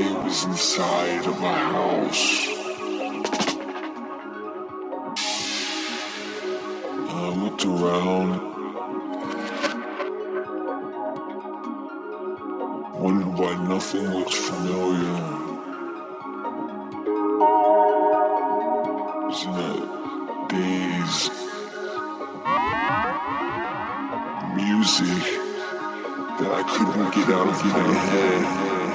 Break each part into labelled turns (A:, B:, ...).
A: I was inside of a house. I looked around, wondered why nothing looked familiar. Was in a daze. Music that I couldn't get out of my head.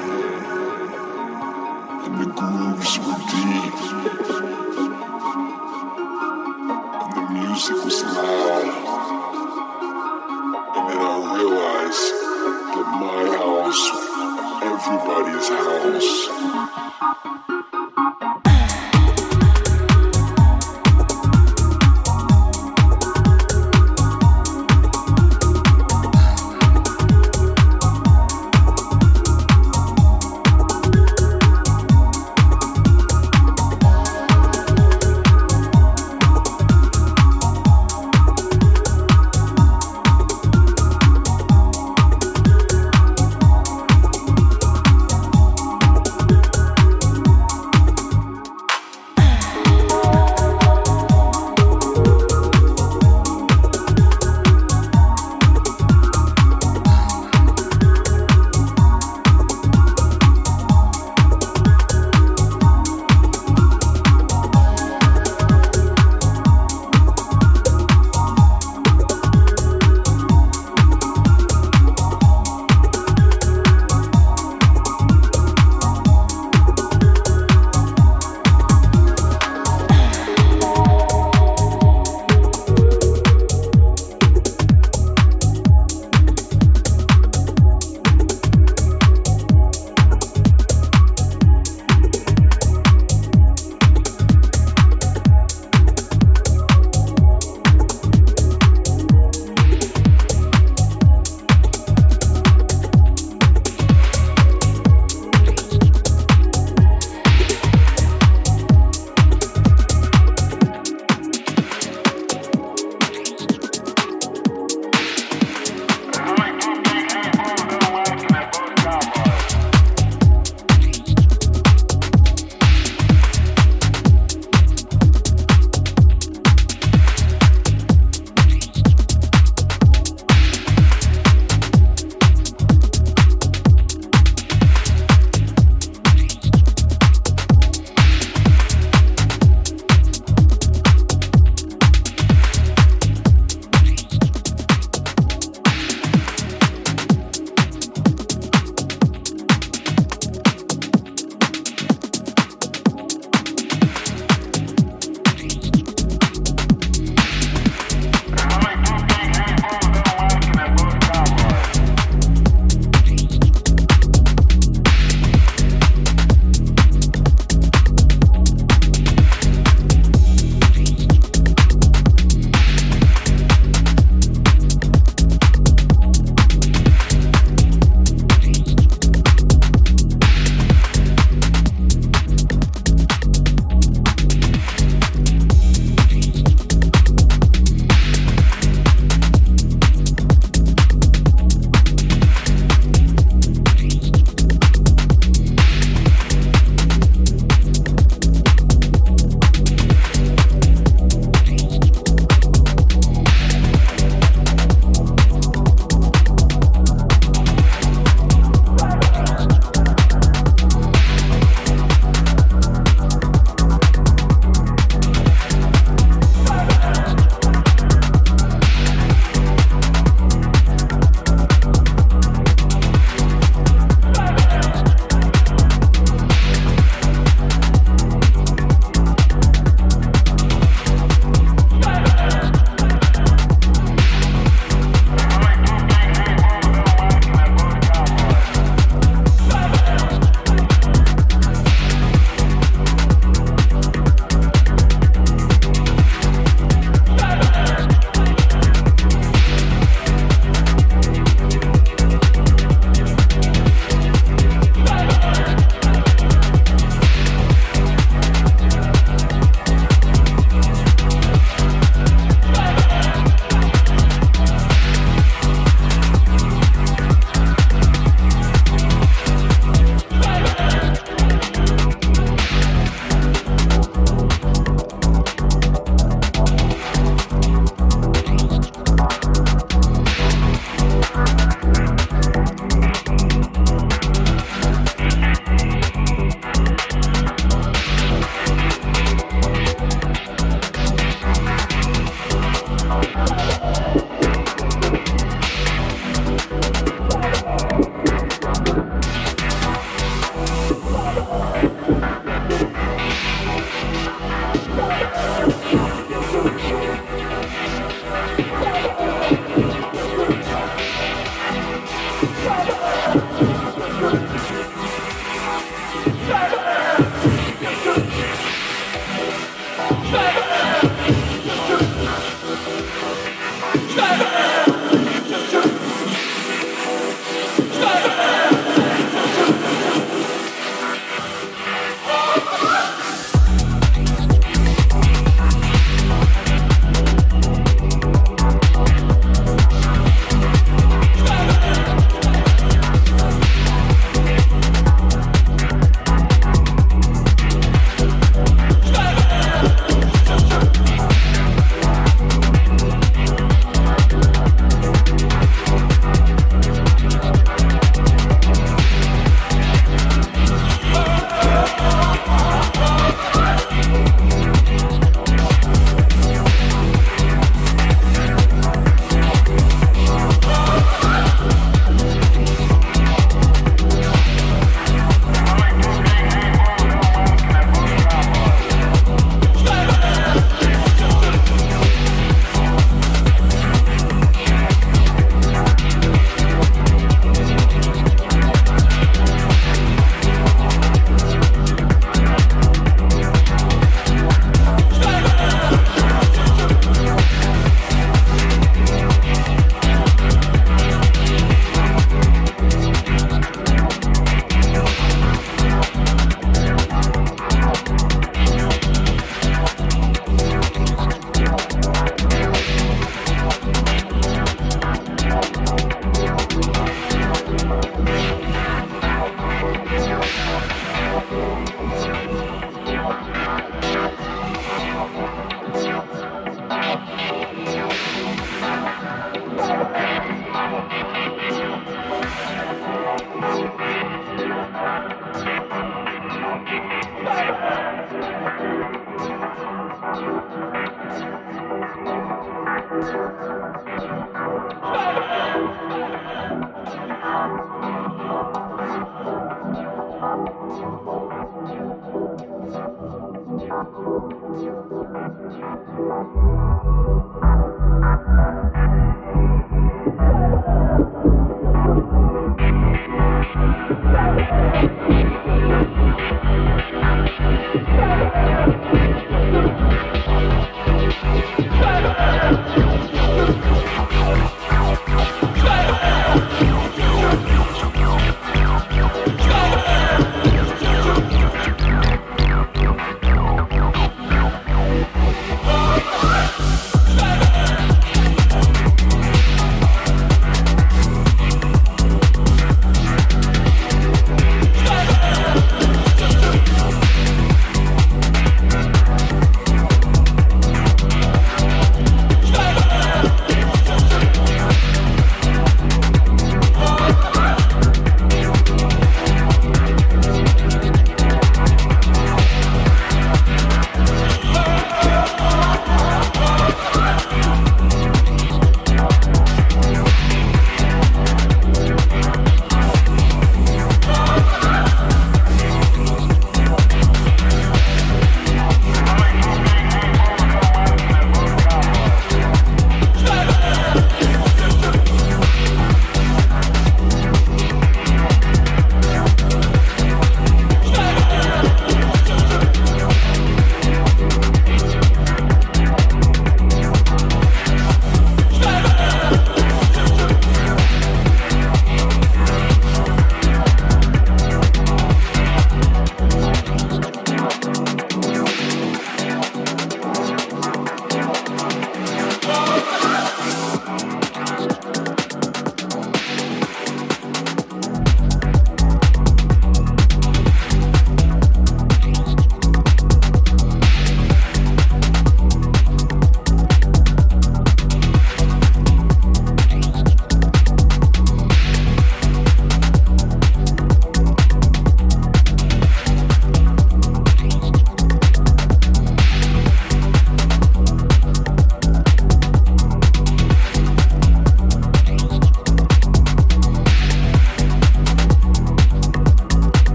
A: House,